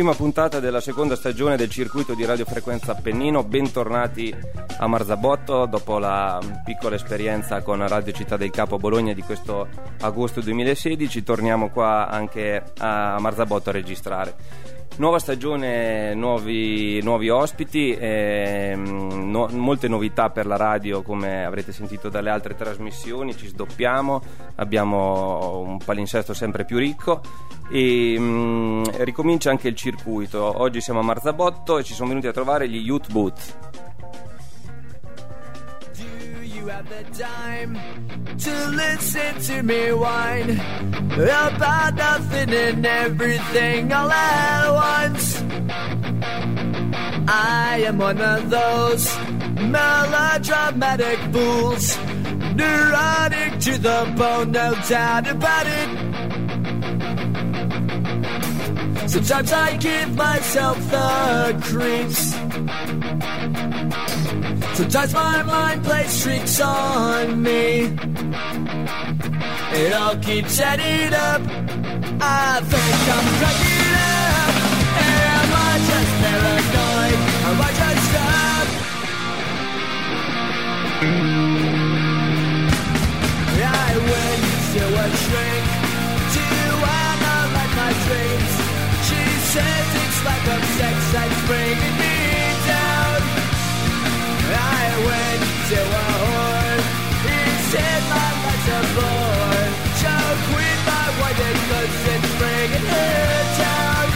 Prima puntata della seconda stagione del circuito di radiofrequenza Appennino, bentornati a Marzabotto dopo la piccola esperienza con Radio Città del Capo Bologna di questo agosto 2016, torniamo qua anche a Marzabotto a registrare. Nuova stagione, nuovi, nuovi ospiti, ehm, no, molte novità per la radio come avrete sentito dalle altre trasmissioni, ci sdoppiamo, abbiamo un palinsesto sempre più ricco e mh, mm, ricomincia anche il circuito. Oggi siamo a Marzabotto e ci sono venuti a trovare gli Youth Booth. Have the time to listen to me whine about nothing and everything all at once. I am one of those melodramatic fools, neurotic to the bone, no doubt about it. Sometimes I give myself the creeps. Sometimes my mind plays tricks on me. It all keeps adding up. I think I'm cracking says it's like a sex that's bringing me went to a whore. He said my life's a bore. Choke with my wife cause it's bringing her down.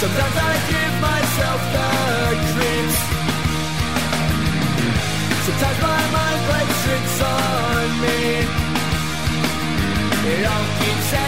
Sometimes I give myself the creeps. Sometimes my mind plays tricks on me. It all keeps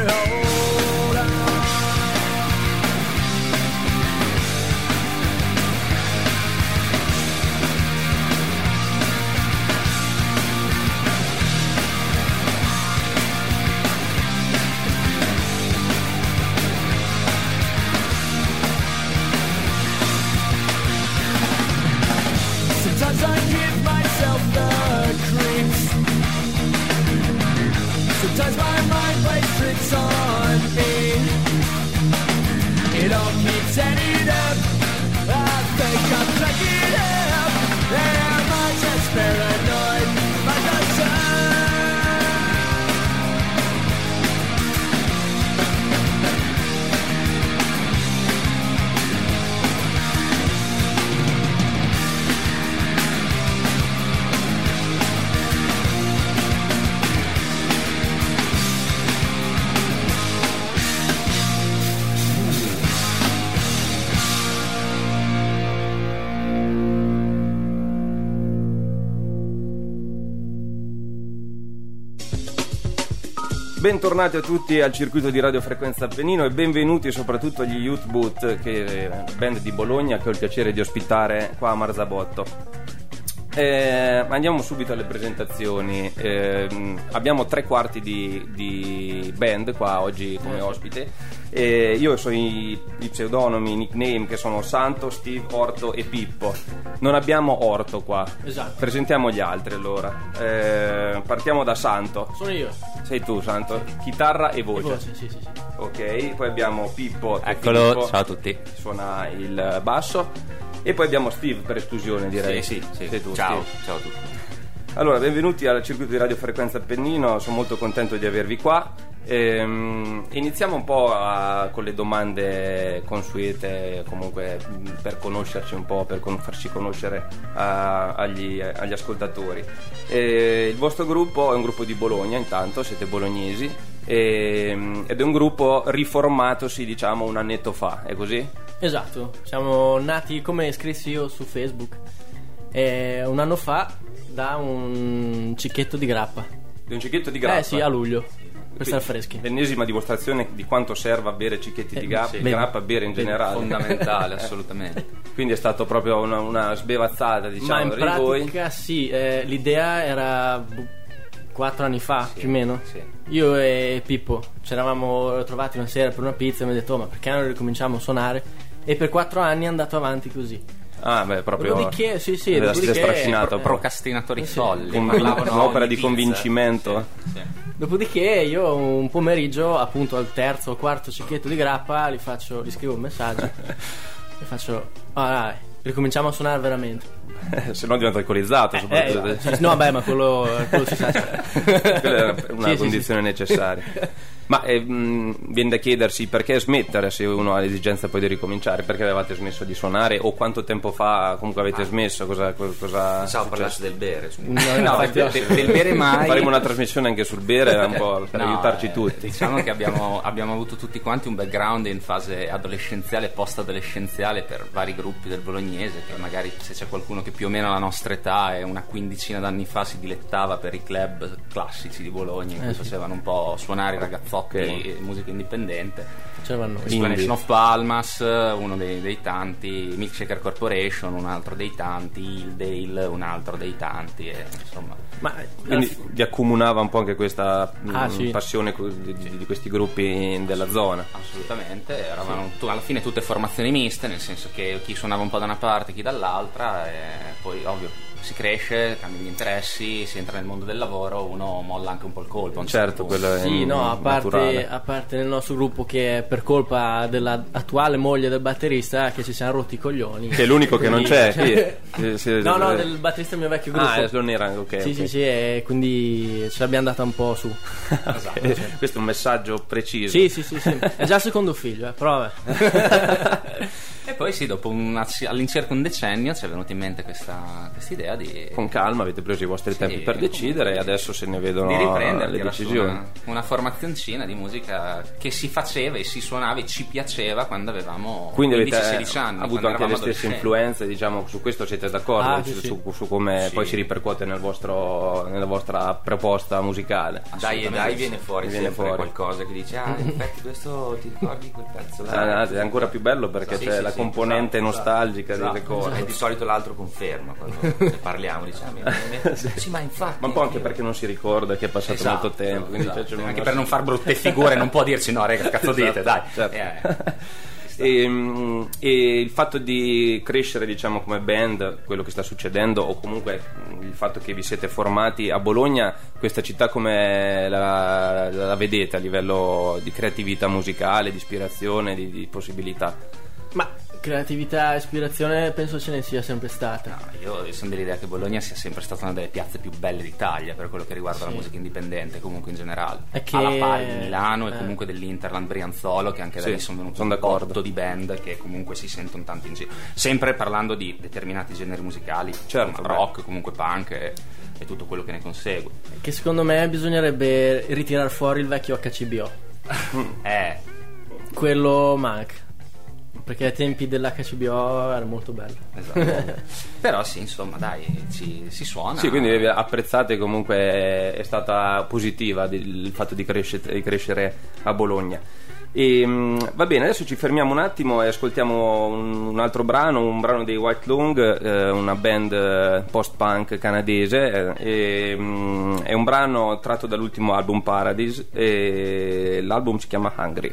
Bentornati a tutti al circuito di radiofrequenza Appennino e benvenuti soprattutto agli Youth Boot, che è band di Bologna che ho il piacere di ospitare qua a Marzabotto. Eh, andiamo subito alle presentazioni. Eh, abbiamo tre quarti di, di, band qua oggi come ospite. Eh, io so i, i, pseudonimi, i nickname che sono Santo, Steve, Orto e Pippo. Non abbiamo Orto qua. Esatto. Presentiamo gli altri allora. Eh, partiamo da Santo. Sono io. Sei tu, Santo. Chitarra e voce. E voce sì, sì, sì. Ok, poi abbiamo Pippo. Eccolo, Pippo ciao a tutti. Suona il basso. E poi abbiamo Steve per esclusione, direi. Sì, sì, sì. Tu, ciao, Steve. ciao a tutti. Allora, benvenuti al circuito di Radio Frequenza Appennino, sono molto contento di avervi qua. Ehm, iniziamo un po' a, con le domande consuete, comunque per conoscerci un po', per con, farci conoscere a, agli, agli, ascoltatori. Eh, il vostro gruppo è un gruppo di Bologna, intanto siete bolognesi, e, ed è un gruppo riformatosi, diciamo, un annetto fa, è così? Esatto, siamo nati come iscrissi io su Facebook eh, un anno fa da un cicchetto di grappa. Di un cicchetto di grappa? Eh sì, a luglio. Per stare freschi. L'ennesima dimostrazione di quanto serva bere cicchetti eh, di grappa, sì. grappa bere in generale. Fondamentale, assolutamente. Quindi è stato proprio una, una sbevazzata, Ma diciamo, in per voi. pratica sì, eh, l'idea era boh, quattro anni fa più o meno. Sì. Io e Pippo ci eravamo trovati una sera per una pizza e mi ha detto "Oh, ma perché non ricominciamo a suonare? E per quattro anni è andato avanti così. Ah, beh, proprio. Dopodiché, sì, sì, dopodiché- strascinato Pro- procrastinatori Sì. folli. Un- parlavano un'opera di pizza. convincimento. Sì, sì. Dopodiché io un pomeriggio, appunto al terzo o quarto cicchetto di grappa, gli faccio, gli scrivo un messaggio e faccio "Ah, dai, ricominciamo a suonare veramente". Se no diventa alcolizzato, Eh, soprattutto. sì, no, beh, ma quello, quello si sa. Quella è una Sì, sì, condizione sì. necessaria. Ma eh, mh, viene da chiedersi perché smettere se uno ha l'esigenza poi di ricominciare? Perché avevate smesso di suonare o quanto tempo fa comunque avete smesso? Cosa, co- cosa Pensavo parlassi del bere. No, No, del, del- bere mai. Faremo una trasmissione anche sul bere un po' per No, aiutarci eh, tutti. Diciamo che abbiamo, abbiamo avuto tutti quanti un background in fase adolescenziale e post-adolescenziale per vari gruppi del bolognese, che magari se c'è qualcuno che più o meno ha la nostra età e una quindicina d'anni fa si dilettava per i club classici di Bologna in cui Eh, sì. facevano un po' suonare i ragazzotti Ok. e musica indipendente. noi. Explanation of Palmas, uno dei, dei tanti, Milkshaker Corporation, un altro dei tanti, Hildale, un altro dei tanti, e, insomma. Ma Quindi vi accomunava un po' anche questa mh, Ah, sì. passione di, di- di questi gruppi della zona. Assolutamente, eravamo tu- alla fine tutte formazioni miste, nel senso che chi suonava un po' da una parte, chi dall'altra, e poi ovvio si cresce, cambiano gli interessi, si entra nel mondo del lavoro, uno molla anche un po' il colpo. Certo, certo quello è Sì, no, a parte, a parte nel nostro gruppo che per colpa dell'attuale moglie del batterista che ci siamo rotti i coglioni. Che è l'unico che non c'è, sì. Sì, sì, No, no, del batterista del mio vecchio gruppo. Ah, eh, non era, ok. sì, ok. sì, sì, e quindi ce l'abbiamo data un po' su. Ok, Questo è un messaggio preciso. Sì, sì, sì, sì. È già il secondo figlio, eh, però vabbè. E poi sì, dopo una- all'incirca un decennio ci è venuta in mente questa idea di, Con calma avete preso i vostri Sì, tempi per decidere e adesso se ne vedono di riprendere le su decisioni. Una, una formazioncina di musica che si faceva e si suonava e ci piaceva quando avevamo Quindi avete 15-16 anni. avuto quando anche le stesse influenze, diciamo, su questo siete d'accordo? Ah, su, sì, sì. su- su come Sì. poi si ripercuote nel vostro, nella vostra proposta musicale. Dai e dai viene fuori Viene fuori. qualcosa che dice ah in effetti questo ti ricordi quel pezzo là?" Ah, anzi, è ancora più bello perché Sì, c'è sì, la sì, componente esatto, nostalgica esatto, delle cose. e di solito l'altro conferma quando ne parliamo mi- sì ma infatti Ma un po' anche perché non si ricorda che è passato Esatto, molto tempo. quindi esatto. c'è- c'è Anche per non far brutte figure non può dirci no, raga, cazzo dite, dai. Certo. Eh, E, mm, e il fatto di crescere diciamo come band quello che sta succedendo o comunque il fatto che vi siete formati a Bologna questa città come la, la vedete a livello di creatività musicale di ispirazione di, di possibilità Ma creatività, ispirazione penso ce ne sia sempre stata. No, io, io sono dell'idea che Bologna sia sempre stata una delle piazze più belle d'Italia per quello che riguarda la Sì. musica indipendente, comunque in generale. È che- Alla pari di Milano e eh. comunque dell'Interland Brianzolo, che anche da Sì, lì sono venuti sono un d'accordo. di band che comunque si sentono tanto in giro. Sempre parlando di determinati generi musicali, Certo, insomma, beh. rock, comunque punk e, e tutto quello che ne consegue. Che secondo me bisognerebbe ritirare fuori il vecchio HCBO. Eh, Quello manca. Perché ai tempi dell'HCBO era molto bello. esatto. Però sì, insomma, dai, ci- si suona. sì quindi apprezzate comunque è, stata positiva il fatto di crescere, di crescere a Bologna e, mm, va bene adesso ci fermiamo un attimo e ascoltiamo un, un altro brano un brano dei White Lung eh, una band eh, post-punk canadese eh, e, mm, è un brano tratto dall'ultimo album Paradise e l'album si chiama Hungry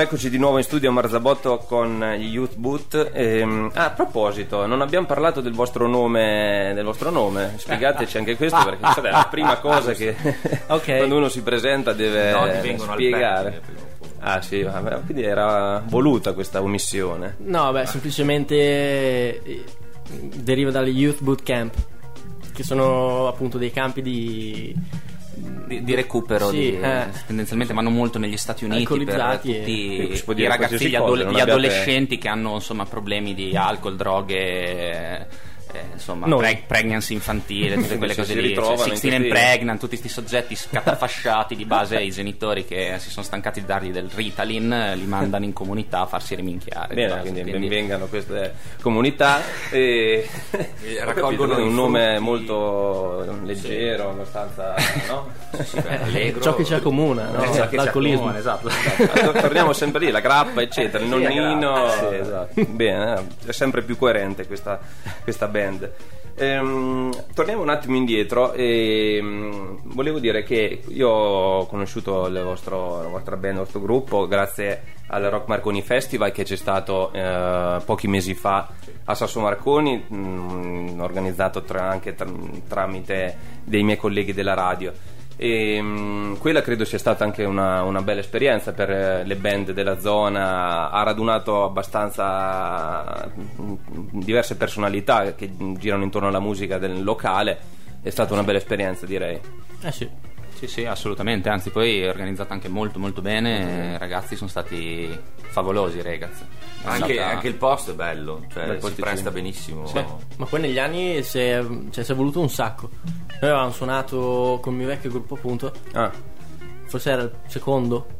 Eccoci di nuovo in studio a Marzabotto con gli Youth Boot. Ehm, ah, a proposito, non abbiamo parlato del vostro nome, del vostro nome. Spiegateci anche questo perché è la prima cosa che Ok. quando uno si presenta deve No, spiegare. Ah sì, vabbè, quindi era voluta questa omissione. No, beh, semplicemente eh, deriva dalle Youth Boot Camp, che sono appunto dei campi di... di, di recupero Sì, di- eh. tendenzialmente vanno molto negli Stati Uniti per e- tutti può i ragazzi gli, adole- gli abbiate- adolescenti che hanno insomma problemi di alcol droghe eh, insomma preg- pregnancy infantile tutte quelle cose lì cioè, 16 and pregnant tutti questi soggetti scatafasciati di base ai genitori che si sono stancati di dargli del Ritalin eh, li mandano in comunità a farsi riminchiare Bene, base, quindi, quindi- benvengano queste comunità e raccolgono un nome frutti. molto leggero, abbastanza no? allegro. ciò che ci accomuna, no? Eh, ciò l'alcolismo. accomuna, esatto Tor- Torniamo sempre lì, la grappa, eccetera, il Sì, la nonnino. grappa, Sì, esatto. Bene, eh, è sempre più coerente questa, questa band. Ehm, torniamo un attimo indietro. ehm, volevo dire che io ho conosciuto vostro, la vostra band, il vostro gruppo, grazie al Rock Marconi Festival che c'è stato eh, pochi mesi fa a Sasso Marconi, mh, organizzato tra- anche tra- tramite dei miei colleghi della radio. E mh, quella credo sia stata anche una, una bella esperienza per eh, le band della zona, ha radunato abbastanza diverse personalità che girano intorno alla musica del locale, è stata una bella esperienza direi. Eh sì. Sì, sì, assolutamente, anzi poi è organizzata anche molto molto bene, i ragazzi sono stati favolosi, ragazzi. Anche, andata- anche il posto è bello, cioè Bel si presta benissimo. Beh, ma poi negli anni si è, cioè, si è voluto un sacco. Noi avevamo suonato con il mio vecchio gruppo appunto, Ah, forse era il secondo.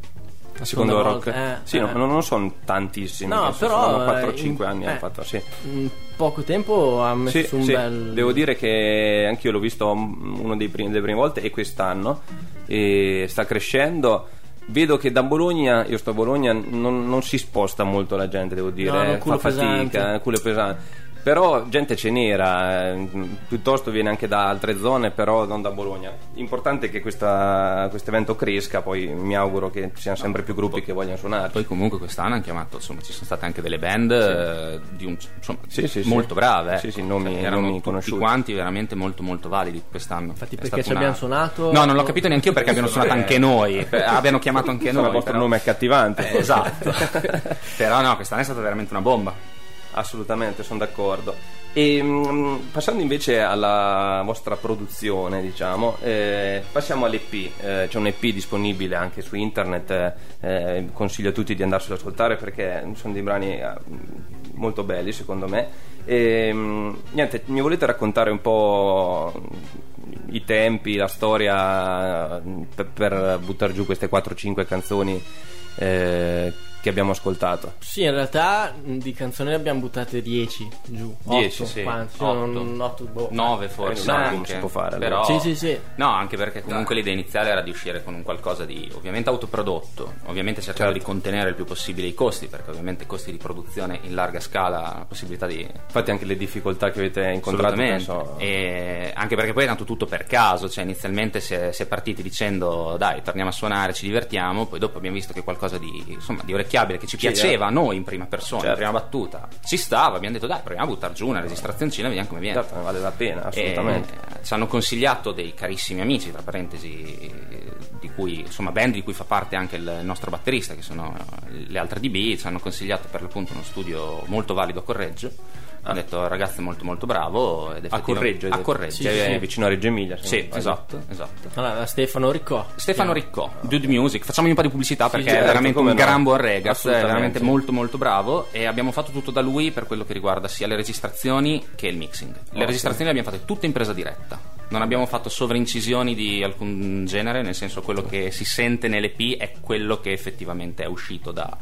Secondo rock? Eh, sì, eh. no, non, sono tantissimi, No, penso però, sono eh, 4-5 in- anni eh. fatto, sì. In poco tempo ha messo Sì, un sì, bel... devo dire che anch'io l'ho visto mm, primi, delle prime volte e quest'anno e sta crescendo. Vedo che da Bologna, io sto a Bologna, non, non si sposta molto la gente, devo dire, No, eh, fa fatica, pesante. eh, culo pesante. Però gente ce n'era, eh, piuttosto viene anche da altre zone, però non da Bologna. L'importante è che questo evento cresca, poi mi auguro che ci siano sempre più gruppi che vogliono suonare. Poi comunque quest'anno hanno chiamato, insomma, ci sono state anche delle band eh, di un, insomma, Sì, sì, sì. molto brave. ecco. Sì, sì, nomi- erano nomi tutti conosciuti. quanti veramente molto molto validi quest'anno. Infatti È perché ci abbiamo suonato- No, non l'ho capito neanche io perché abbiamo suonato anche noi, per- abbiano chiamato anche noi. il vostro però- nome è accattivante. Eh, esatto. però no, quest'anno è stata veramente una bomba. Assolutamente, sono d'accordo. E mm, passando invece alla vostra produzione, diciamo, eh, passiamo all'EP. Eh, c'è un EP disponibile anche su internet, eh, consiglio a tutti di andarselo ad ascoltare perché sono dei brani eh, molto belli secondo me. E, mm, niente, mi volete raccontare un po' i tempi, la storia mm, per, per buttare giù queste 4-5 canzoni eh, che abbiamo ascoltato? Sì, in realtà di canzoni ne abbiamo buttate 10 giù. 10, Otto, sì. quanti? Otto. Non- otto, boh. 9 forse. Eh, un anche. si può fare, Però, Sì, sì, sì. No, anche perché comunque l'idea iniziale era di uscire con un qualcosa di ovviamente autoprodotto, ovviamente cercando Certo. di contenere il più possibile i costi, perché ovviamente costi di produzione in larga scala, la possibilità di Infatti anche le difficoltà che avete incontrato penso, E anche perché poi è nato tutto per caso, cioè inizialmente si è, si è partiti dicendo dai torniamo a suonare, ci divertiamo, poi dopo abbiamo visto che qualcosa di, insomma, di orecchiabile che ci piaceva a noi in prima persona, Certo. in prima battuta, ci stava, abbiamo detto dai proviamo a buttare giù una registrazioncina e vediamo come viene. certo, vale la pena assolutamente. E ci hanno consigliato dei carissimi amici, tra parentesi, di cui, insomma, band di cui fa parte anche il nostro batterista, che sono eh, le altre DB, ci hanno consigliato per l'appunto uno studio molto valido a Correggio. Hanno detto ragazzo è molto molto bravo. Ed a Correggio, a? Correggio, Sì, è sì. vicino a Reggio Emilia. Sì, esatto, esatto. Allora, Stefano Riccò. Stefano Riccò, Dude Music, facciamogli un po' di pubblicità perché certo, è veramente un no. gran buon ragazzo, è veramente molto molto bravo e abbiamo fatto tutto da lui per quello che riguarda sia le registrazioni che il mixing. Le Ottimo. registrazioni le abbiamo fatte tutte in presa diretta. Non abbiamo fatto sovraincisioni di alcun genere, nel senso quello che si sente nell'EP è quello che effettivamente è uscito da,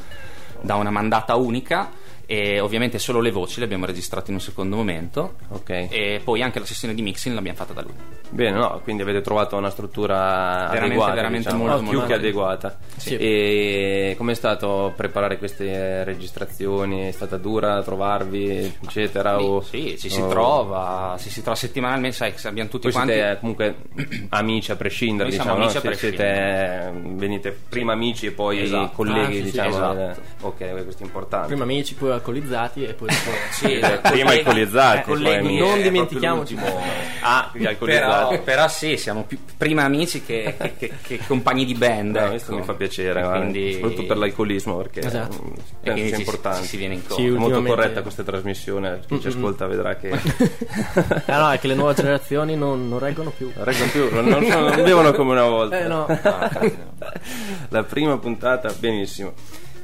da una mandata unica e ovviamente solo le voci le abbiamo registrate in un secondo momento Ok. e poi anche la sessione di mixing l'abbiamo fatta da lui. Bene, no, quindi avete trovato una struttura Veramente, adeguata, veramente diciamo, molto, più molto che adeguata. Sì. E com'è stato preparare queste registrazioni? È stata dura trovarvi, eccetera? o, Sì, ci si o- trova, ci si trova settimanalmente, sai, che abbiamo tutti Voi quanti siete comunque amici a prescindere, Noi diciamo, siamo amici no? a Se- siete, venite prima amici e poi Esatto. colleghi, Ah, sì, sì, diciamo. esatto. eh, Ok, questo è importante. Prima amici, poi alcolizzati e poi dopo... Sì, Eh, esatto. prima alcolizzati, eh, poi colleghi, amici. non Eh, dimentichiamoci. l'ultimo. Ah, alcolizzati. Però, però sì, siamo più, prima amici che, che- che- che compagni di band. Ecco. questo mi fa piacere, quindi- soprattutto per l'alcolismo perché Esatto. mm, e penso sia ci- importante. ci si viene incontro. Sì, È molto ultimamente- corretta questa trasmissione, chi ci ascolta vedrà che Ah no, è che le nuove generazioni non, non reggono più. reggono più, non, non, non bevono come una volta. Eh no. La prima puntata, benissimo.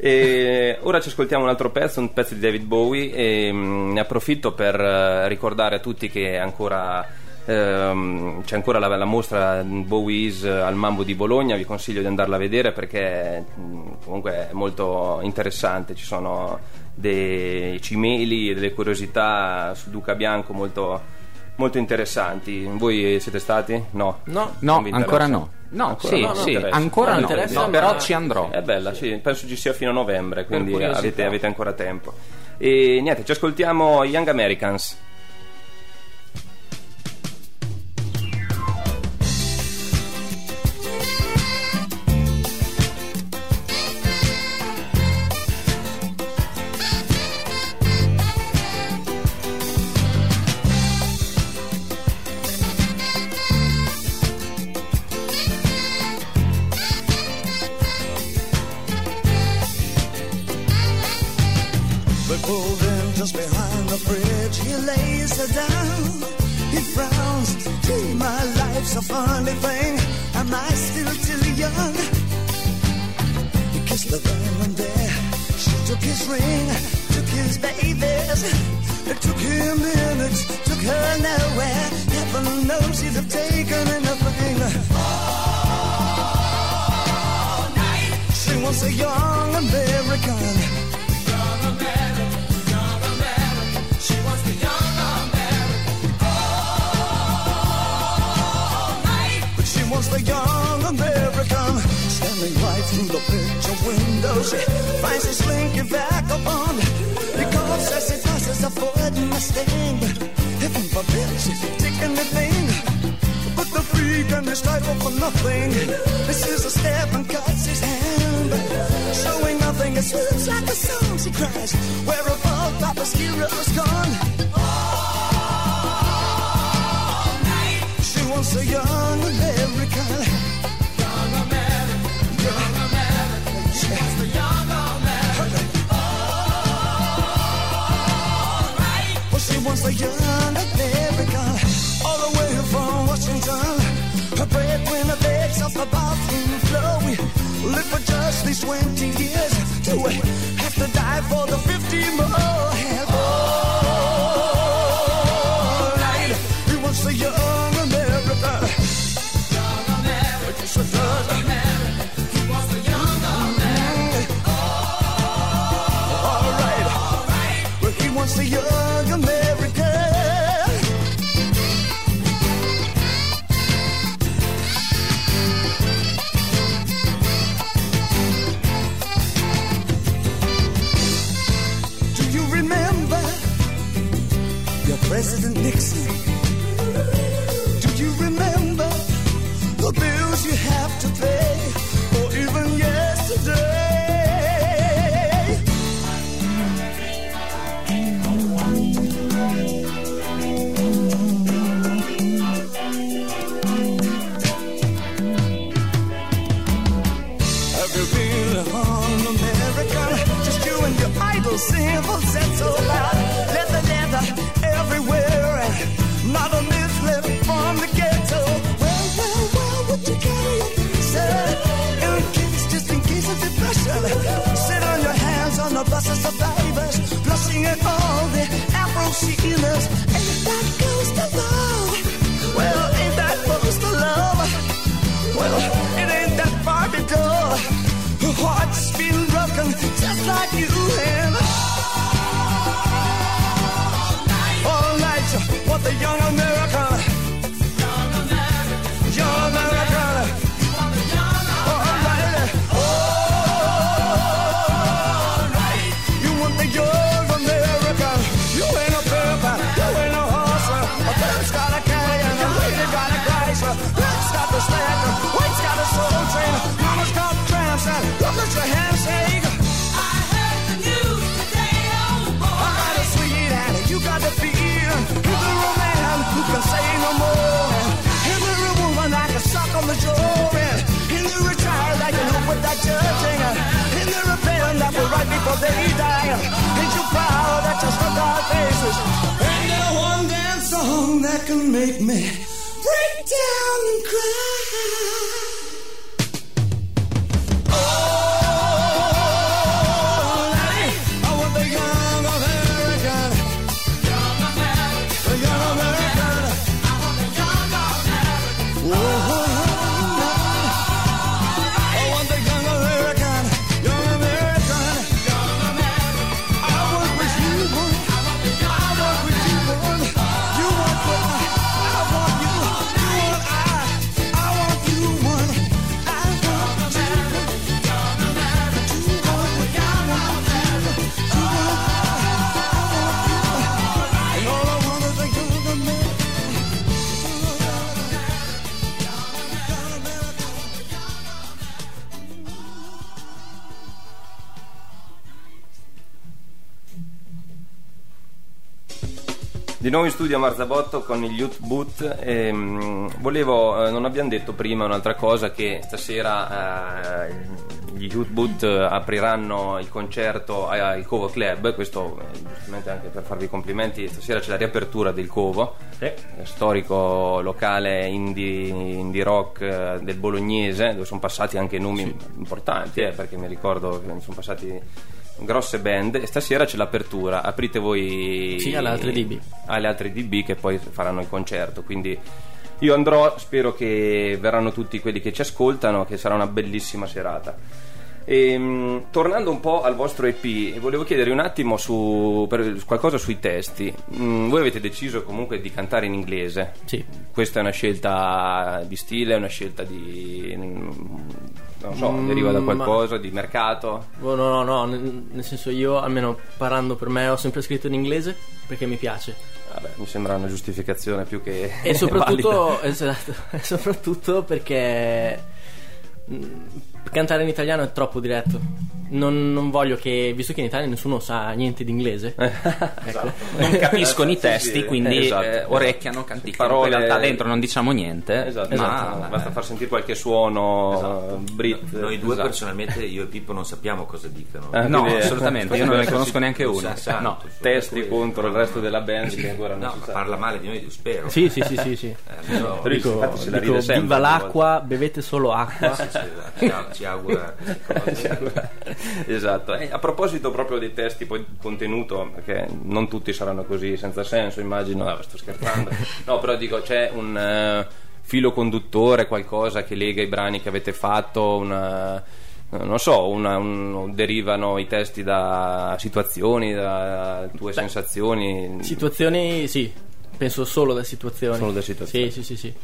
E ora ci ascoltiamo un altro pezzo, un pezzo di David Bowie e mm, ne approfitto per eh, ricordare a tutti che ancora ehm, c'è ancora la, la mostra Bowie Is al Mambo di Bologna, vi consiglio di andarla a vedere perché mm, comunque è molto interessante, ci sono dei cimeli e delle curiosità su Duca Bianco molto, molto interessanti. Voi siete stati? No. No. No, ancora no. No, Ancora sì, no, sì, ancora no, no, però ci andrò. È bella, sì, penso ci sia fino a novembre, quindi avete, avete ancora tempo. E niente, ci ascoltiamo Young Americans. nowhere. Heaven knows you'd taken enough. All night. She wants a young American. Young American, young American. She wants the young American. All night. But she wants the young American. Standing right through the picture window. She finds a slinky back upon Because as he passes a foot in the stand. Mustang. Heaven forbid she's taking the thing. But the freak and his title for nothing. This is a step cuts his hand. Showing nothing, it swoops like a song. She cries, Where above Papa's hero's gone. She wants a young American. Wants the young American. All the way from Washington. Her breadwinner begs off the bathroom floor. We live for just these 20 years. Do we have to die for the 50 more? você solar. faces. And the one dance song that can make me break down and cry. Di nuovo in studio a Marzabotto con il Youth Boot. E, mm, volevo, eh, non abbiamo detto prima un'altra cosa che stasera eh, gli Youth Boot eh, apriranno il concerto al Covo Club, questo eh, giustamente anche per farvi complimenti, stasera c'è la riapertura del Covo, eh, storico locale indie, indie rock eh, del bolognese, dove sono passati anche nomi importanti, eh, perché mi ricordo che sono passati grosse band e stasera c'è l'apertura aprite voi Sì, alle altre DB. alle altre DB che poi faranno il concerto quindi io andrò spero che verranno tutti quelli che ci ascoltano che sarà una bellissima serata Ehm, tornando un po' al vostro EP volevo chiedere un attimo su per- qualcosa sui testi Mm, voi avete deciso comunque di cantare in inglese Sì. questa è una scelta di stile, è una scelta di. Mm, non so, Mm, deriva da ma- qualcosa, di mercato. Oh, no, no, no, nel, senso io, almeno parlando per me, ho sempre scritto in inglese perché mi piace. Vabbè, mi sembra una giustificazione più che. E soprattutto, esatto, e soprattutto perché mm, cantare in italiano è troppo diretto. Non, non voglio che, visto che in Italia nessuno sa niente di inglese, ecco. non capiscono i testi, quindi esatto. eh, orecchiano, canticchiano. Parole- in realtà dentro non diciamo niente, Esatto, ma esatto. basta far sentire qualche suono brit. Noi due esatto. personalmente, io e Pippo, non sappiamo cosa dicono. Eh, no, quindi- assolutamente, io non ne conosco neanche uno. sa santo, No. Testi contro il resto della band che ancora non No, si sa. parla male di noi, spero. Sì, sì, sì, sì, sì. Eh, Però Dico, la dico, sempre viva l'acqua, bevete solo acqua. sì, sì, ci, ci augura queste cose. esatto. E a proposito proprio dei testi, poi contenuto, perché non tutti saranno così senza senso, immagino. No, sto scherzando. No, però dico, c'è un eh, filo conduttore, qualcosa che lega i brani che avete fatto, una. Non so, una- un- derivano i testi da situazioni, da tue sensazioni. Situazioni, sì, penso solo da situazioni. Solo da situazioni. Sì, sì, sì, sì.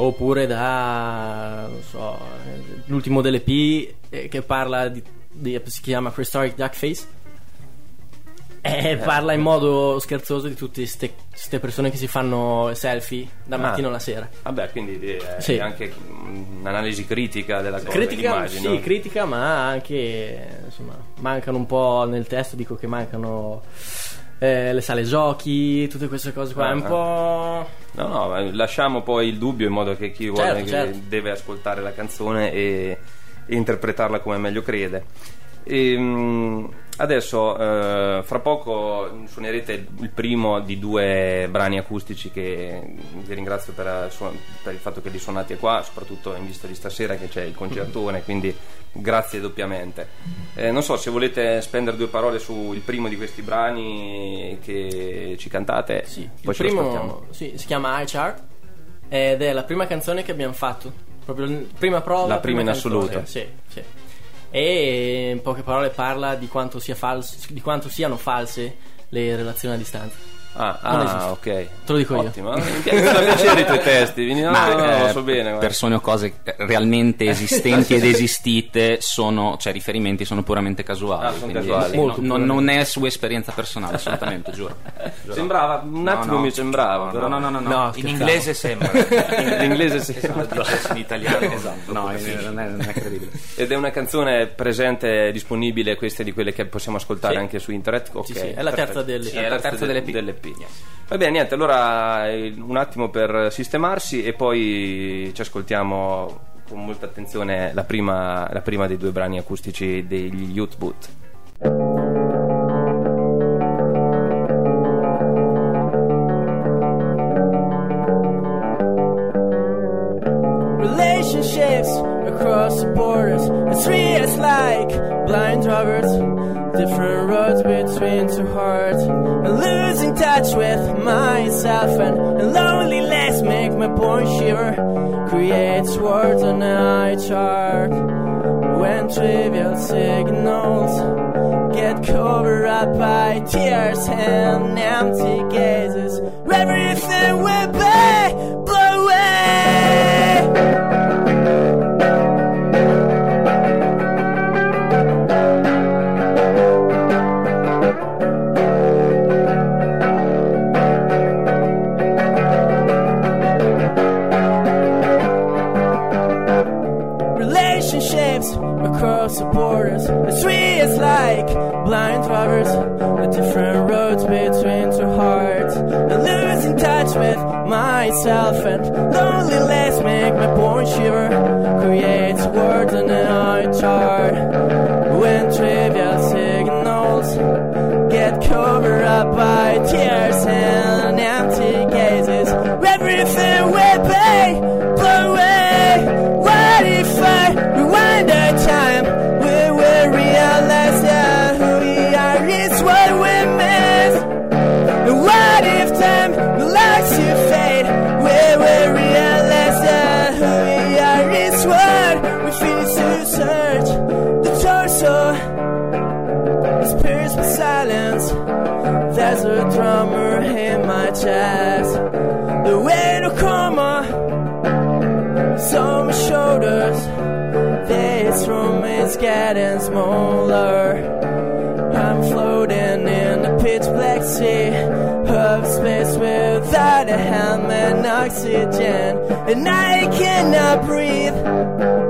Oppure da, non so, eh, l'ultimo dell'EP eh, che parla di, di- si chiama Prehistoric Duckface. E parla in modo scherzoso di tutte queste persone che si fanno selfie da Ah. mattino alla sera. Vabbè, quindi è Sì. anche un'analisi critica della cosa, Critica, immagino. sì, critica, ma anche insomma, mancano un po' nel testo. Dico che mancano eh, le sale giochi, tutte queste cose qua. È un Ah, po'. No, no, lasciamo poi il dubbio in modo che chi vuole Certo, che certo. deve ascoltare la canzone e, e interpretarla come meglio crede. Ehm, adesso, eh, fra poco suonerete il primo di due brani acustici che vi ringrazio per, eh, per il fatto che li suonate qua, soprattutto in vista di stasera che c'è il concertone, quindi grazie doppiamente. Eh, non so se volete spendere due parole sul primo di questi brani che ci cantate, Sì, il poi ascoltiamo. primo sì, si chiama iChar ed è la prima canzone che abbiamo fatto. Proprio la prima prova. La prima in canzone. assoluto. Sì, sì. E in poche parole parla di quanto, sia fals- di quanto siano false le relazioni a distanza. Ah, ah, ok. Te lo dico io. Ottimo. Mi pi- mi fanno piacere i tuoi testi. Quindi, no, Ma, no, no, eh, lo so bene. guarda. persone o cose realmente esistenti ed esistite sono, cioè riferimenti sono puramente casuali. Ah, sono casuali. sì, Molto no- non, è sua esperienza personale, assolutamente, giuro. Giuro. Sembrava, un No, attimo no. mi sembrava. No, però. no, no, no, no. No, In inglese sembra. In inglese sì. Se lo dicessi in italiano, esatto. No, non è, non è credibile. Ed è una canzone presente, disponibile, questa è di quelle che possiamo ascoltare Sì. anche su internet. Ok, Sì, sì, è la terza delle- Sì, è la terza de- Perpigna. Va bene, niente, allora eh, un attimo per sistemarsi e poi ci ascoltiamo con molta attenzione la prima, la prima dei due brani acustici degli Youth Boot. Relationships across borders, it's real, it's like blind robbers. Different roads between two hearts. And losing touch with myself and loneliness make my bones shiver. Creates words on eye chart. When trivial signals get covered up by tears and empty gazes, everything will be blown away. Across the tree is like blind drivers, the different roads between two hearts. And losing touch with myself and loneliness make my born shiver. Creates words on an eye chart. When trivial signals get covered up by tears and chest. The way to coma on my shoulders. This room is getting smaller. I'm floating in the pitch black sea of space without a helmet and oxygen, and I cannot breathe.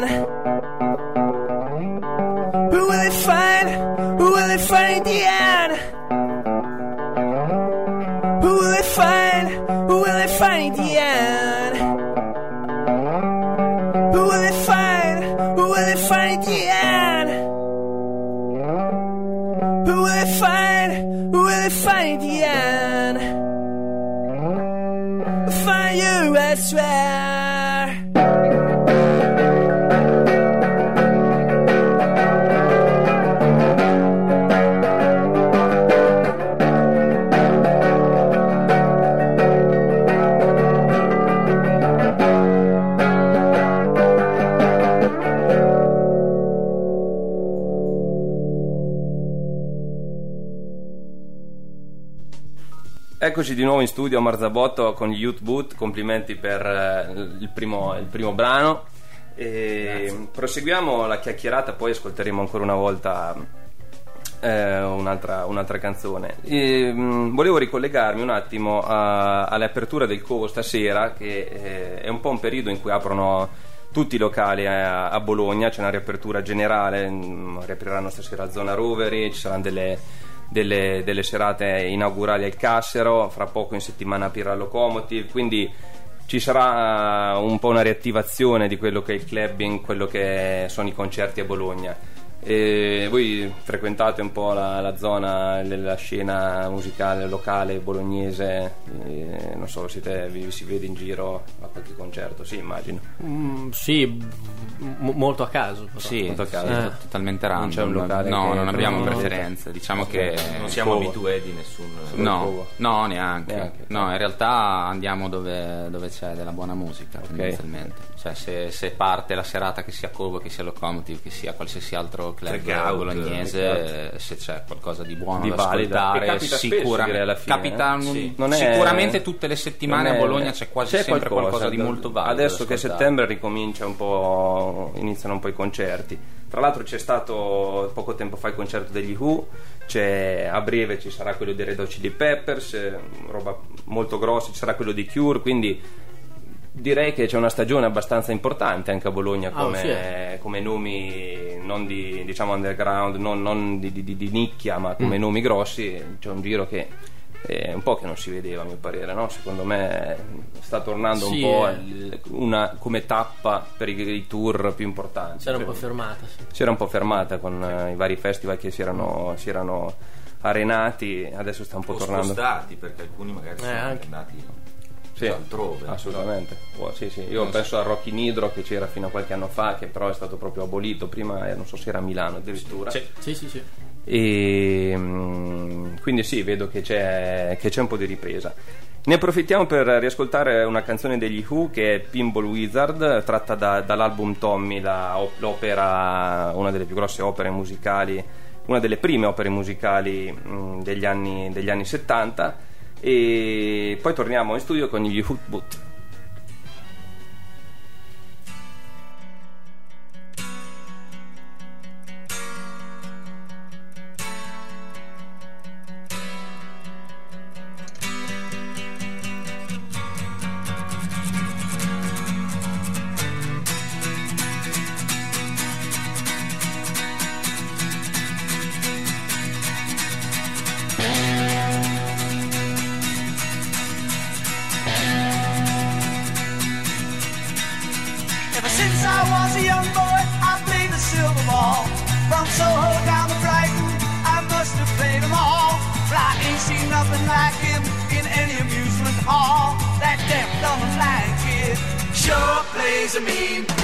man. Who will they find? Who will they find? Yeah. Di nuovo in studio a Marzabotto con gli Youth Boot, complimenti per eh, il, primo, il primo brano. Proseguiamo la chiacchierata, poi ascolteremo ancora una volta eh, un'altra, un'altra canzone. E, mh, volevo ricollegarmi un attimo a- alle aperture del Covo stasera, che eh, è un po' un periodo in cui aprono tutti i locali a, a Bologna, c'è una riapertura generale, mh, riapriranno stasera Zona Roveri, ci saranno delle, delle- delle serate inaugurali al Cassero, fra poco in settimana Pirra Locomotive, quindi ci sarà un po' una riattivazione di quello che è il clubbing, quello che sono i concerti a Bologna. E voi frequentate un po' la, la zona, la scena musicale locale bolognese, e non so, siete, vi, si vede in giro a qualche concerto, sì immagino. Mm, sì, m- molto a caso. però. Sì, Molto a caso. sì, Eh. to- totalmente random. c'è un locale no, che- non abbiamo preferenze. Diciamo che Non siamo Covo. abituati di nessun. No, no, neanche. Neanche. No, in realtà andiamo dove, dove c'è della buona musica, tendenzialmente. Cioè, se, se parte la serata che sia Covo, che sia Locomotive, che sia qualsiasi altro club Blackout, bolognese, se c'è qualcosa di buono Di da ascoltare, Che capita eh? un- Sì. Non è- sicuramente tutte le settimane non a è- Bologna c'è quasi sempre qualcosa, di molto valido. Adesso che settembre ricomincia un po', iniziano un po' i concerti. Tra l'altro c'è stato poco tempo fa il concerto degli Who, c'è- a breve ci sarà quello dei Red Hot Chili Peppers, eh, roba molto grossa, ci sarà quello di Cure, quindi direi che c'è una stagione abbastanza importante anche a Bologna Ah, come, sì, eh. come nomi non di diciamo underground, non, non di, di- di- di nicchia, ma Mm. come nomi grossi. C'è un giro che è un po' che non si vedeva, a mio parere, no? Secondo me sta tornando Sì, un po' eh. una, come tappa per i, i tour più importanti. Si era un po' fermata. sì. si era un po' fermata con eh, i vari festival che si erano, si erano arenati, adesso sta un po' o tornando. spostati perché alcuni magari sono anche. andati Sì, altrove. assolutamente. Oh, sì, sì. Io penso al Rocky Nidro che c'era fino a qualche anno fa, che però è stato proprio abolito. Prima eh, non so se era a Milano addirittura. Sì. Sì, sì, sì. E mm, quindi sì, vedo che c'è, che c'è un po' di ripresa. Ne approfittiamo per riascoltare una canzone degli Who che è Pinball Wizard, tratta da- dall'album Tommy, la op- l'opera, una delle più grosse opere musicali, una delle prime opere musicali mm, degli, anni, degli anni 70. E poi torniamo in studio con gli Hoot to me.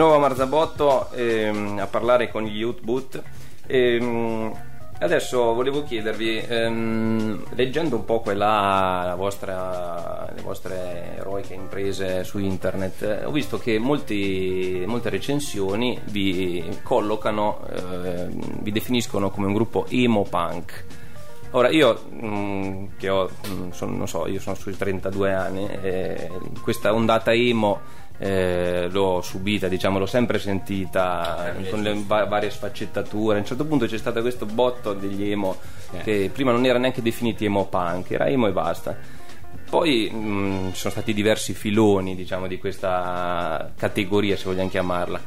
Nuovo a Marzabotto ehm, a parlare con gli Youth Boot. Ehm, adesso volevo chiedervi, ehm, leggendo un po' quella, la vostra, le vostre eroiche imprese su internet, eh, ho visto che molti- molte recensioni vi collocano, ehm, vi definiscono come un gruppo emo punk. Ora io mm, che ho, mm, sono, non so, io sono sui 32 anni, e questa ondata emo eh, l'ho subita, diciamo, l'ho sempre sentita con le va- varie sfaccettature. A un certo punto c'è stato questo botto degli emo che prima non erano neanche definiti emo punk, era emo e basta. Poi mh, ci sono stati diversi filoni, diciamo, di questa categoria, se vogliamo chiamarla.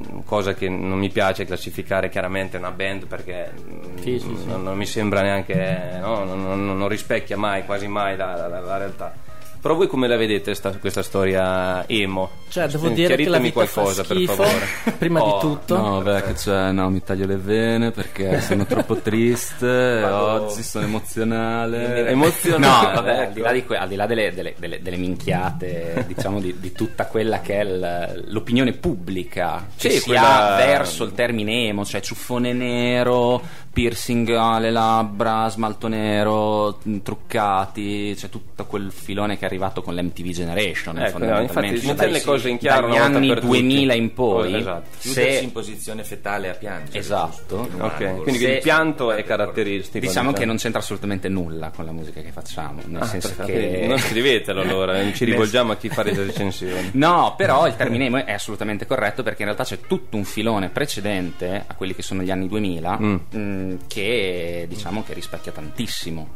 Mm, Cosa che non mi piace classificare chiaramente una band perché mm, Sì, sì, sì. Non, non mi sembra neanche, no? non, non- non rispecchia mai, quasi mai la, la- la realtà. Però voi come la vedete sta- questa storia emo? Cioè, devo Quindi dire che la chiaritemi vita qualcosa, fa schifo, per favore. prima Oh, di tutto. No, beh, che c'è, no, mi taglio le vene perché sono troppo triste, oggi sono emozionale. Emozionale, No, vabbè, ecco. al di là, di que- al di là delle, delle- delle- delle minchiate, diciamo, di, di tutta quella che è il- l'opinione pubblica che Sì, si quella- ha verso il termine emo, cioè ciuffone nero, piercing alle labbra, smalto nero, truccati, c'è tutto quel filone che è arrivato con l'MTV Generation. Ecco, no, fondamentalmente. infatti, mettere le Dai- cose in chiaro dagli anni per tutti. 2000 in poi, Oh, esatto. Se in posizione fetale a piangere. Esatto. giusto? In un Ok, angolo. quindi Se- il pianto è caratteristico. Diciamo che non c'entra assolutamente nulla con la musica che facciamo, nel Ah, senso perfetto, che non scrivetelo allora, ci rivolgiamo a chi fa le recensioni. No, però il termine è assolutamente corretto perché in realtà c'è tutto un filone precedente a quelli che sono gli anni 2000 Mm. mh, che diciamo che rispecchia tantissimo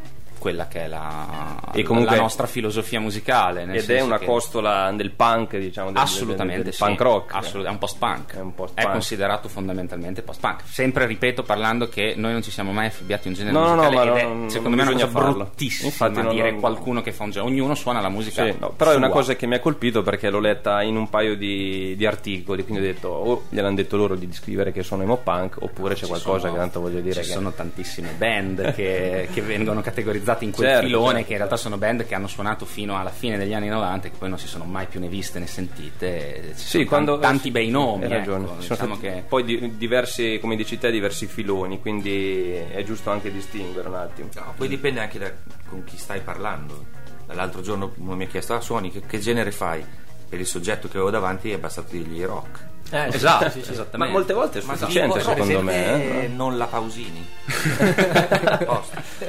quella che è la, E comunque- la nostra filosofia musicale. Ed è una costola del punk, diciamo, del, Assolutamente del, del sì. punk rock. Assolut- è un post-punk. È un post-punk. considerato fondamentalmente post-punk. Sempre ripeto parlando che noi non ci siamo mai affibbiati a un genere No, no, no, musicale ma ed è, secondo me è una cosa farlo. bruttissima Infatti non- dire non- qualcuno che fa un genere. Ognuno suona la musica. Sì, no, però è una sua. cosa che mi ha colpito perché l'ho letta in un paio di, di articoli, quindi ho detto o gliel'hanno detto loro di scrivere che sono emo punk oppure c'è qualcosa sono- che tanto voglio dire Ci che... sono tantissime band che, che vengono categorizzate in quel Certo, filone, certo. che in realtà sono band che hanno suonato fino alla fine degli anni 90 e che poi non si sono mai più né viste né sentite. Ci Sì, sono quando, tan- tanti bei nomi. Hai ragione. ecco, diciamo stati che poi di- diversi, come dici te, diversi filoni, quindi è giusto anche distinguere un attimo. No, poi dipende anche da con chi stai parlando. L'altro giorno uno mi ha chiesto: Ah, suoni, che, che genere fai? Per il soggetto che avevo davanti è bastato dirgli rock. Eh, Esatto, sì, sì, esattamente. Ma molte volte è sufficiente tipo, secondo me. eh. non la Pausini.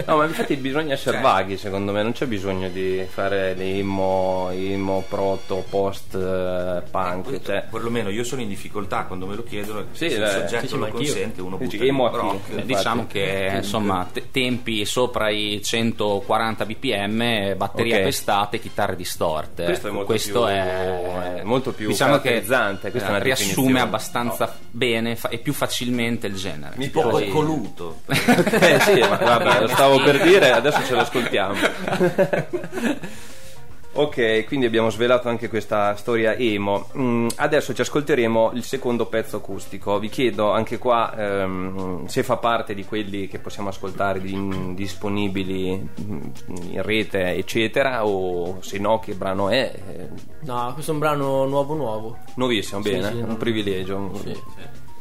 No, ma infatti bisogna essere Cioè- vaghi, secondo me, non c'è bisogno di fare l'emo, emo, proto, post, eh, punk. Poi, Cioè, Perlomeno io sono in difficoltà quando me lo chiedono. Sì, se il eh, soggetto sì, lo consente, uno Dici, butta emo rock. Eh, Infatti. diciamo che insomma te- tempi sopra i 140 bpm, batteria Ok. pestate, chitarre distorte. Questo è molto questo più- è è molto più diciamo che questa è una definizione. abbastanza bene fa- e più facilmente il genere. Mi Tipo Poi- coccoluto. eh, sì, ma guarda, lo stavo per dire, adesso ce l'ascoltiamo. Ok, quindi abbiamo svelato anche questa storia emo. Mm, adesso ci ascolteremo il secondo pezzo acustico. Vi chiedo anche qua ehm, se fa parte di quelli che possiamo ascoltare di- disponibili mm, in rete, eccetera, o se no, che brano è. Eh, No, questo è un brano nuovo nuovo. nuovissimo, Sì, bene, sì, un no. privilegio. un- Sì.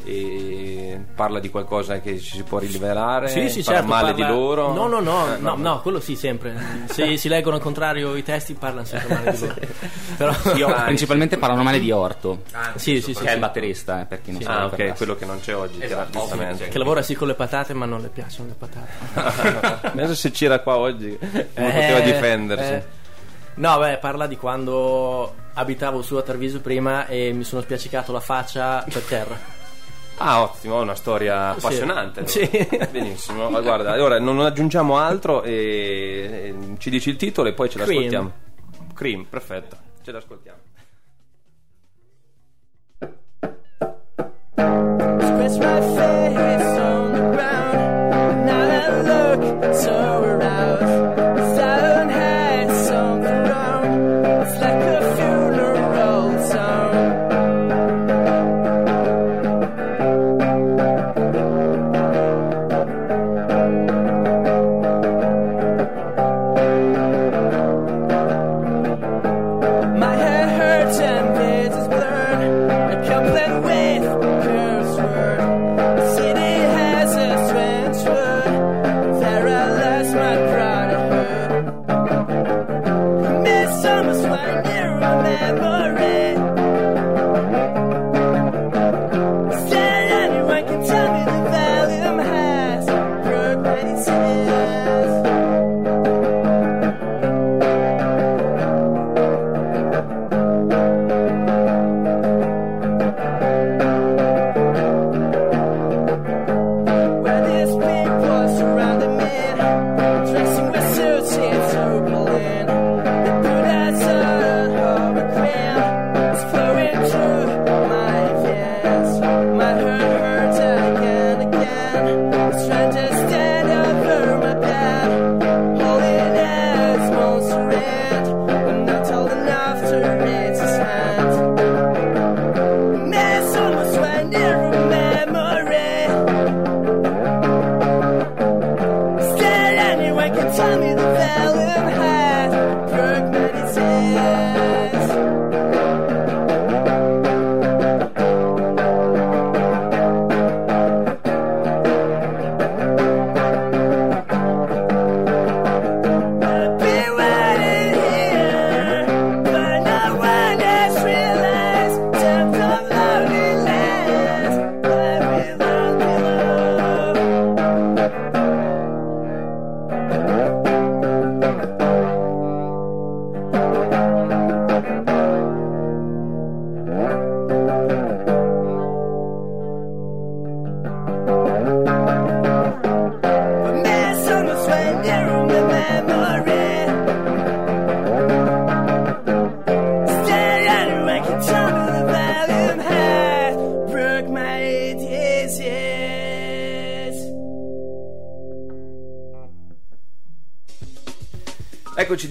E parla di qualcosa che ci si può rivelare, Sì, sì, parla certo. male parla- di loro. No, no, no, Eh, no, no, quello sì, sempre. Se si leggono al contrario i testi, parlano sempre male di loro. Però, Io Ah, principalmente parlano male di Orto, sì, sì, sì, che è sì. il batterista, eh, per chi non Sì. sa. Ah, ok, quello che non c'è oggi, Esatto, giustamente. Che lavora sì con le patate, ma non le piacciono le patate. Adesso se c'era qua oggi, come Eh, poteva difendersi? eh. No, beh, parla di quando abitavo su a Treviso prima e mi sono spiaccicato la faccia per terra. Ah, ottimo, una storia Sì. appassionante. allora. Sì. Benissimo. Ma guarda, allora non aggiungiamo altro e ci dici il titolo e poi ce Cream. l'ascoltiamo. Cream, perfetto. Ce l'ascoltiamo. Scratch my face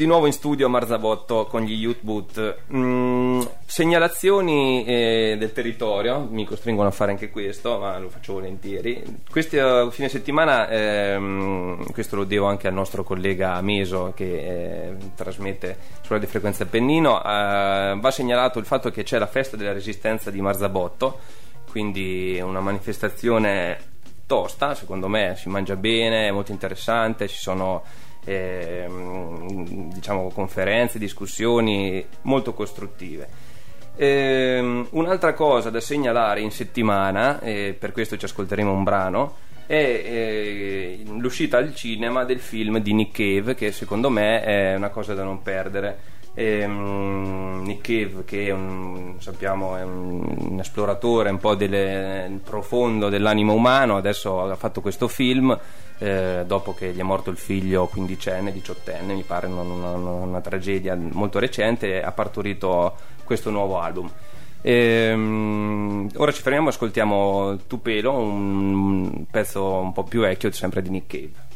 di nuovo in studio a Marzabotto con gli Youth Boot. Mm, segnalazioni eh, del territorio, mi costringono a fare anche questo, ma lo faccio volentieri. Questo fine settimana, ehm, questo lo devo anche al nostro collega Meso che eh, trasmette sulla di frequenza Pennino, eh, va segnalato il fatto che c'è la festa della resistenza di Marzabotto, quindi una manifestazione tosta, secondo me si mangia bene, è molto interessante, ci sono ehm, diciamo, conferenze, discussioni molto costruttive. Ehm, un'altra cosa da segnalare in settimana, e per questo ci ascolteremo un brano, è eh, l'uscita al cinema del film di Nick Cave, che secondo me è una cosa da non perdere. Ehm, Nick Cave, che è un, sappiamo è un, un esploratore un po' del profondo dell'animo umano, adesso ha fatto questo film eh, dopo che gli è morto il figlio quindicenne, diciottenne, mi pare una, una, una tragedia molto recente, ha partorito questo nuovo album. Ehm, ora ci fermiamo e ascoltiamo Tupelo, un pezzo un po' più vecchio, sempre di Nick Cave.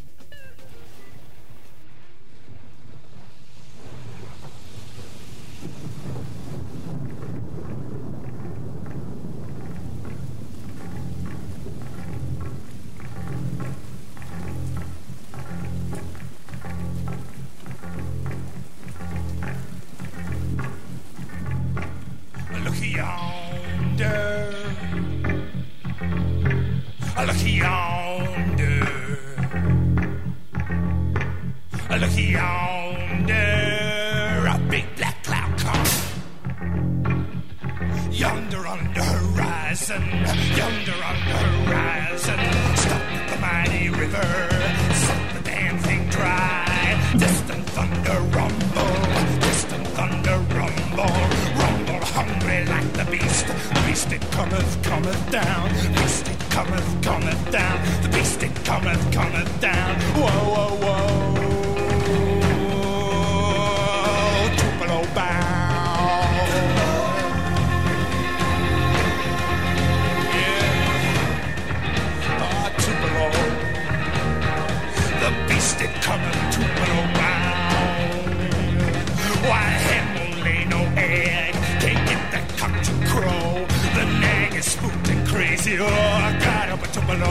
Spooked and crazy. Oh, I got up a Tupelo.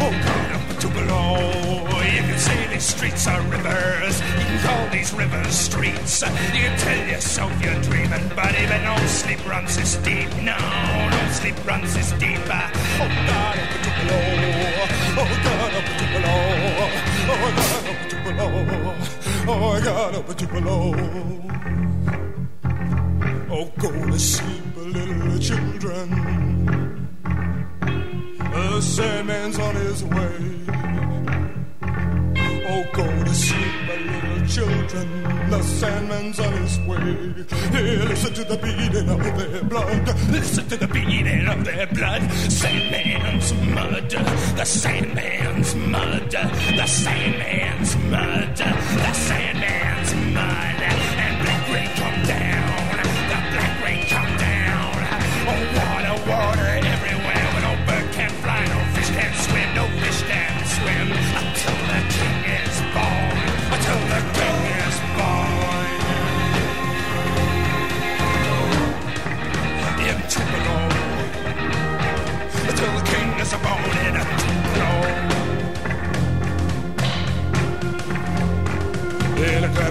Oh, got up a Tupelo. You can say these streets are rivers. You can call these rivers streets. You can tell yourself you're dreaming, but even no sleep runs this deep. No, no sleep runs this deep. Oh, God, up a Tupelo. Oh, God, up a Tupelo. Oh, God, up a Tupelo. Oh, God, up a Tupelo. Oh, go to sleep, little children. The Sandman's on his way. Oh, go to sleep, my little children. The Sandman's on his way. Yeah, listen to the beating of their blood. Listen to the beating of their blood. Sandman's mud. The Sandman's mud. The Sandman's mud. The Sandman's mud.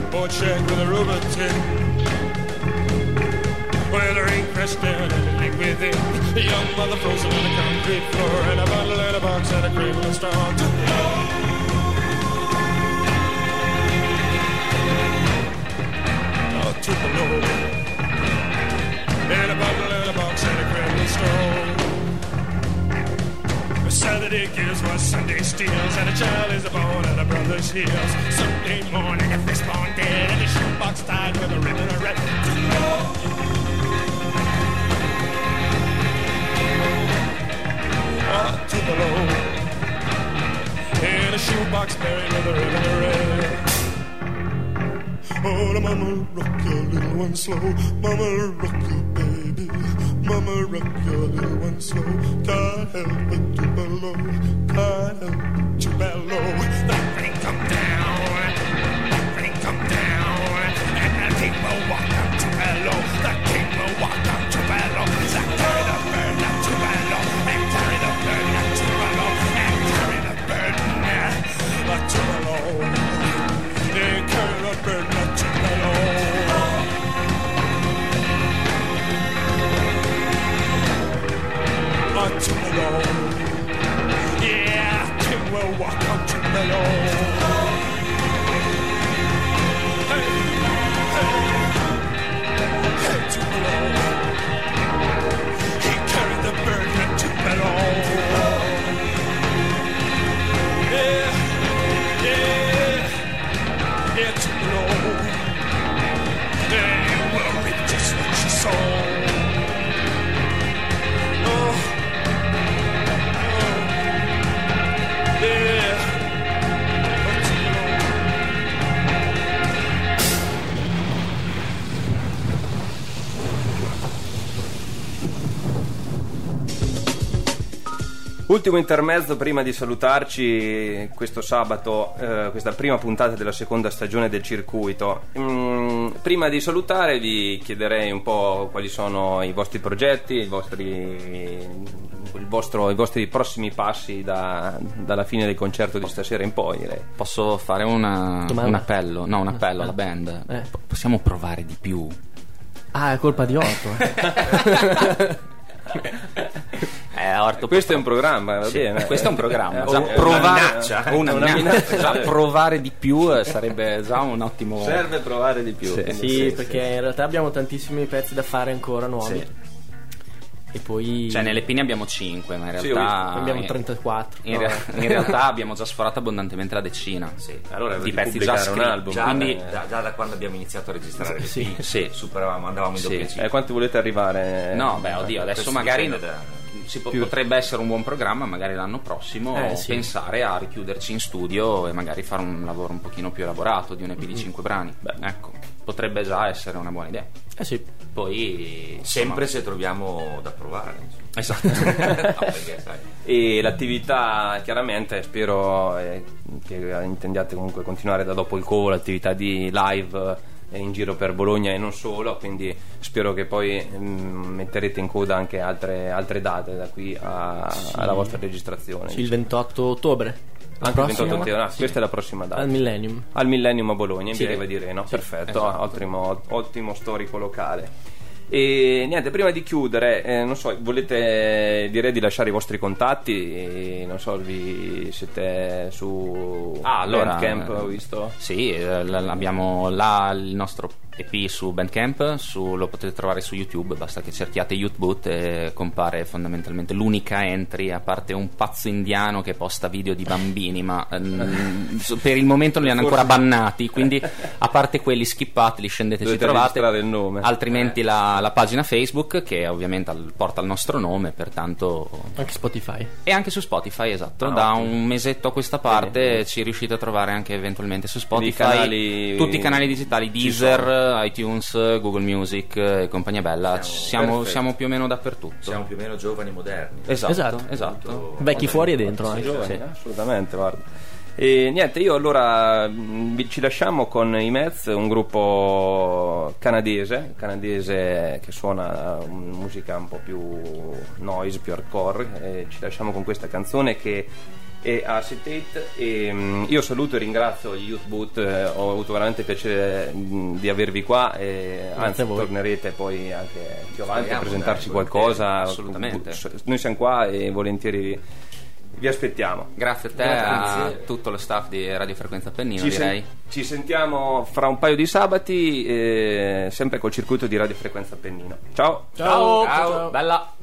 A shack with a rubber tin. Where the rain crashed down and it leaked within. A young mother frozen on the concrete floor. And a bottle and a box and a cradle of straw. Oh, Tupelo. And a Saturday gives what Sunday steals, and a child is born at a brother's heels. Sunday morning, a fistbone dead, and a shoebox tied with a ribbon of red. Ah, Tupelo. In a shoebox buried with a ribbon of red. Oh, the mama rock your little one slow. Mama rock your baby a miracle and slow. God help it to bellow. God help it to bellow. The thing come down. The thing come down. And people walk up to bellow. alone. Ultimo intermezzo prima di salutarci questo sabato, eh, questa prima puntata della seconda stagione del circuito. Mm, prima di salutare vi chiederei un po' quali sono i vostri progetti, i vostri, il vostro- i vostri prossimi passi da- dalla fine del concerto di stasera in poi. direi. Posso fare una- un appello? No, un appello alla band. Eh. P- possiamo provare di più? Ah, è colpa di Otto. eh. Eh, Orto, Questo è un programma, va Sì, bene. questo è un programma. Eh, Già provare, una minaccia. Già provare di più eh, sarebbe già un ottimo. Serve provare di più. Sì. quindi sì, perché in realtà abbiamo tantissimi pezzi da fare ancora nuovi. Sì. E poi Cioè, nelle pine abbiamo 5, ma in Sì, realtà. ne abbiamo in- 34. In, No. rea- in realtà abbiamo già sforato abbondantemente la decina. Sì. Allora di pezzi già pubblicare un scritti. album. Già, Quindi- da, già- da quando abbiamo iniziato a registrare le Sì. pine, Sì. superavamo, andavamo in Sì. doppia Eh, cifra. quanti volete arrivare? No, beh, oddio, adesso questo magari dipende da- si po- potrebbe essere un buon programma, magari l'anno prossimo Eh, sì. pensare a richiuderci in studio e magari fare un lavoro un pochino più elaborato di un EP di 5 brani. Beh, ecco, potrebbe già essere una buona idea. Eh sì. Poi Sempre se troviamo da provare. insomma. esatto. No, perché, E l'attività, chiaramente, spero eh, che intendiate comunque continuare da dopo il call, l'attività di live in giro per Bologna e non solo, quindi spero che poi mm, metterete in coda anche altre, altre date da qui a- alla vostra registrazione. Sì, il 28 ottobre. Anche il Prossimo? 28 ottobre, ah, Sì. questa è la prossima data. Al Millennium. Al Millennium a Bologna, in Sì. via di Reno. Perfetto, esatto. ottimo, ottimo storico locale. E niente, prima di chiudere, eh, non so, volete direi di lasciare i vostri contatti? E, non so, vi siete su Ah, allora, Bandcamp, eh, ho visto. Sì, eh, l- abbiamo là il nostro EP su Bandcamp, su- lo potete trovare su YouTube, basta che cerchiate Youth Boot e compare fondamentalmente l'unica entry, a parte un pazzo indiano che posta video di bambini, ma so- per il momento non li hanno ancora bannati, quindi a parte quelli skippateli, scendete e trovate. il nome. Altrimenti la, la pagina Facebook, che ovviamente al- porta il nostro nome, pertanto Anche Spotify. e anche su Spotify, esatto. Ah, da ottimo. un mesetto a questa parte Bene. ci riuscite a trovare anche eventualmente su i Spotify. canali- tutti i canali digitali, ci Deezer, iTunes, Google Music e compagnia bella. Siamo- Siamo, siamo più o meno dappertutto. siamo più o meno giovani moderni. Esatto, Esatto. esatto. Vecchi fuori e dentro Sì, anche. giovani, Sì. eh, assolutamente, guarda. E niente, io allora vi- ci lasciamo con i Mets, un gruppo canadese, canadese che suona uh, musica un po' più noise, più hardcore. E ci lasciamo con questa canzone che è Acetate. E, mh, io saluto e ringrazio gli Youth Boot, eh, ho avuto veramente piacere mh, di avervi qua. E, anzi, a voi. tornerete poi anche più avanti a Speriamo, presentarci dai, qualcosa. assolutamente. Noi siamo qua e volentieri vi aspettiamo. Grazie a te, Grazie. a tutto lo staff di Radio Frequenza Appennino, Ci, sen- direi. ci sentiamo fra un paio di sabati, eh, sempre col circuito di Radio Frequenza Appennino. Ciao! Ciao. Ciao, bella.